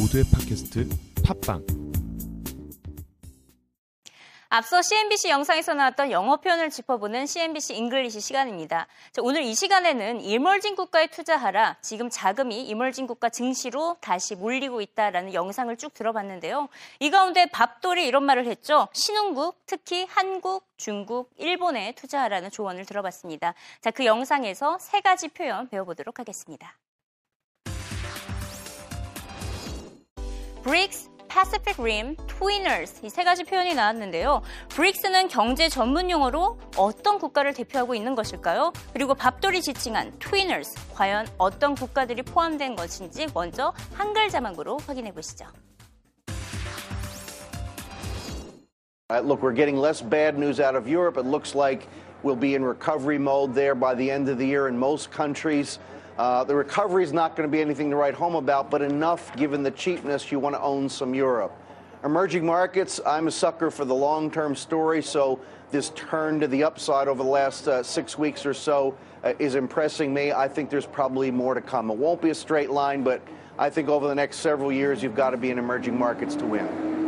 모두의 팟캐스트 팟빵 앞서 CNBC 영상에서 나왔던 영어 표현을 짚어보는 CNBC 잉글리시 시간입니다. 자, 오늘 이 시간에는 emerging 국가에 투자하라. 지금 자금이 emerging 국가 증시로 다시 몰리고 있다라는 영상을 쭉 들어봤는데요. 이 가운데 밥돌이 이런 말을 했죠. 신흥국, 특히 한국, 중국, 일본에 투자하라는 조언을 들어봤습니다. 자, 그 영상에서 세 가지 표현 배워보도록 하겠습니다. 브릭스, Pacific Rim, Twinners 이 세 가지 표현이 나왔는데요. 브릭스는 경제 전문 용어로 어떤 국가를 대표하고 있는 것일까요? 그리고 밥돌이 지칭한 Twinners 과연 어떤 국가들이 포함된 것인지 먼저 한글 자막으로 확인해 보시죠. Uh, look, we're getting less bad news out of Europe. It looks like we'll be in recovery mode there by the end of the year in most countries. Uh, the recovery is not going to be anything to write home about, but enough given the cheapness you want to own some Europe. Emerging markets, I'm a sucker for the long term story, so this turn to the upside over the last uh, six weeks or so uh, is impressing me. I think there's probably more to come. It won't be a straight line, but I think over the next several years, you've got to be in emerging markets to win.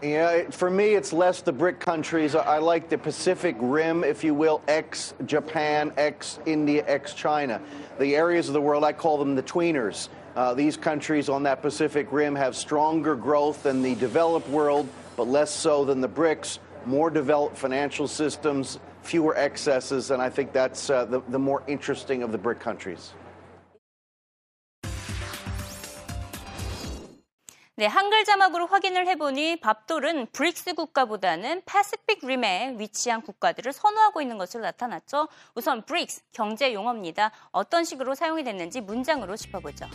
For me, it's less the BRIC countries. I like the Pacific Rim, if you will, ex Japan, ex India, ex China. The areas of the world, I call them the tweeners. Uh, these countries on that Pacific Rim have stronger growth than the developed world, but less so than the BRICS, more developed financial systems, fewer excesses, and I think that's uh, the, the more interesting of the BRIC countries. 네, 한글 자막으로 확인을 해보니 밥돌은 브릭스 국가보다는 패시픽 림에 위치한 국가들을 선호하고 있는 것으로 나타났죠. 우선 브릭스 경제 용어입니다. 어떤 식으로 사용이 됐는지 문장으로 짚어보죠.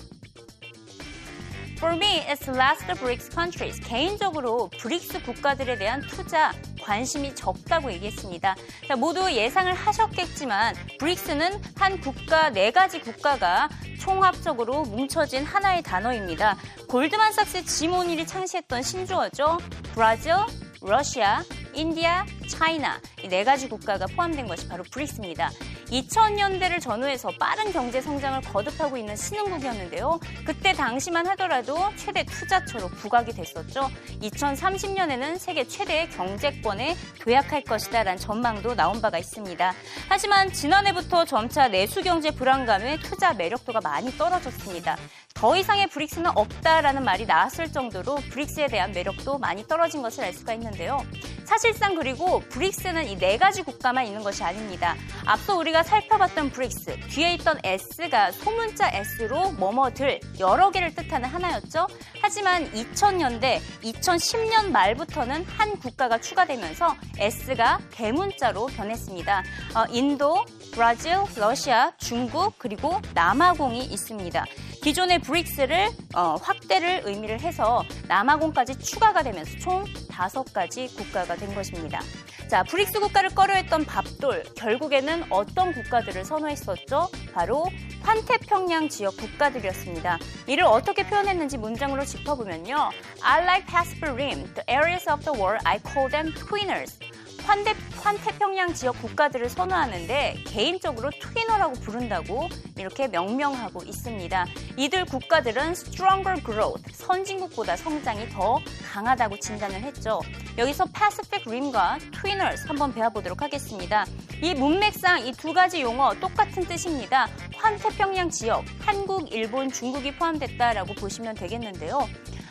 For me, it's the BRICS countries. 개인적으로 브릭스 국가들에 대한 투자 관심이 적다고 얘기했습니다. 자, 모두 예상을 하셨겠지만 브릭스는 한 국가 네 가지 국가가 총합적으로 뭉쳐진 하나의 단어입니다. 골드만삭스 짐 오닐이 창시했던 신조어죠. 브라질, 러시아, 인디아, 차이나 이 네 가지 국가가 포함된 것이 바로 브릭스입니다. 2000년대를 전후해서 빠른 경제 성장을 거듭하고 있는 신흥국이었는데요. 그때 당시만 하더라도 최대 투자처로 부각이 됐었죠. 2030년에는 세계 최대의 경제권에 도약할 것이다 라는 전망도 나온 바가 있습니다. 하지만 지난해부터 점차 내수 경제 불안감에 투자 매력도가 많이 떨어졌습니다. 더 이상의 브릭스는 없다라는 말이 나왔을 정도로 브릭스에 대한 매력도 많이 떨어진 것을 알 수가 있는데요. 사실상 그리고 브릭스는 이 네 가지 국가만 있는 것이 아닙니다. 앞서 우리가 살펴봤던 브릭스, 뒤에 있던 S가 소문자 S로 뭐뭐들 여러 개를 뜻하는 하나였죠. 하지만 2000년대, 2010년 말부터는 한 국가가 추가되면서 S가 대문자로 변했습니다. 어, 인도, 브라질, 러시아, 중국, 그리고 남아공이 있습니다. 기존의 브릭스를 어, 확대를 의미를 해서 남아공까지 추가가 되면서 총 다섯 가지 국가가 된 것입니다. 자, 브릭스 국가를 꺼려했던 밥돌, 결국에는 어떤 국가들을 선호했었죠? 바로 환태평양 지역 국가들이었습니다. 이를 어떻게 표현했는지 문장으로 짚어보면요. I like Pacific Rim, the areas of the world I call them tweeners. 환대, 환태평양 지역 국가들을 선호하는데 개인적으로 트위너라고 부른다고 이렇게 명명하고 있습니다. 이들 국가들은 stronger growth, 선진국보다 성장이 더 강하다고 진단을 했죠. 여기서 Pacific Rim과 Twinners 한번 배워보도록 하겠습니다. 이 문맥상 이 두 가지 용어 똑같은 뜻입니다. 환태평양 지역, 한국, 일본, 중국이 포함됐다라고 보시면 되겠는데요.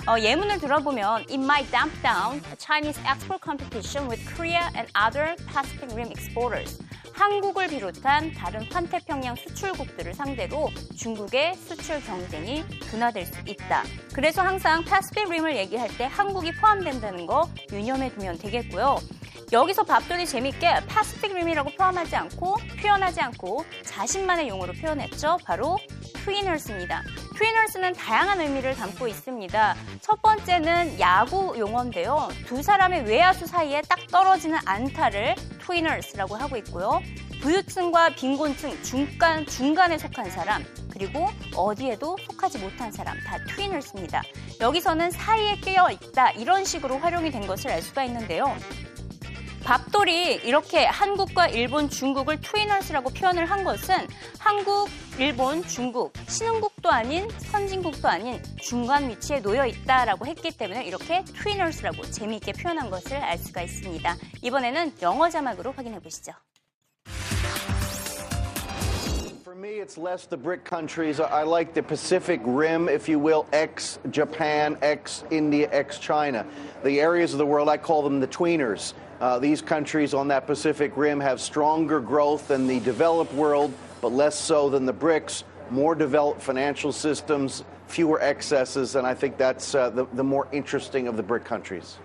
어, 예문을 들어보면 It might damp down Chinese export competition with Korea and other Pacific Rim exporters. 한국을 비롯한 다른 환태평양 수출국들을 상대로 중국의 수출 경쟁이 둔화될 수 있다. 그래서 항상 패스픽 림을 얘기할 때 한국이 포함된다는 거 유념해 두면 되겠고요. 여기서 밥돌이 재밌게 패스픽 림이라고 포함하지 않고 표현하지 않고 자신만의 용어로 표현했죠. 바로 트위너스입니다. 트위너스는 다양한 의미를 담고 있습니다. 첫 번째는 야구 용어인데요. 두 사람의 외야수 사이에 딱 떨어지는 안타를 트위너스라고 하고 있고요. 부유층과 빈곤층 중간, 중간에 속한 사람, 그리고 어디에도 속하지 못한 사람 다 트위너스입니다. 여기서는 사이에 끼어 있다 이런 식으로 활용이 된 것을 알 수가 있는데요. 밥돌이 이렇게 한국과 일본, 중국을 트위너스라고 표현을 한 것은 한국, 일본, 중국, 신흥국도 아닌 선진국도 아닌 중간 위치에 놓여 있다라고 했기 때문에 이렇게 트위너스라고 재미있게 표현한 것을 알 수가 있습니다. 이번에는 영어 자막으로 확인해 보시죠. For me, it's less the BRIC countries. I like the Pacific Rim, if you will, ex Japan, ex India, ex China. The areas of the world, I call them the tweeners. Uh, these countries on that Pacific Rim have stronger growth than the developed world, but less so than the BRICS. More developed financial systems, fewer excesses, and I think that's uh, the, the more interesting of the BRIC countries.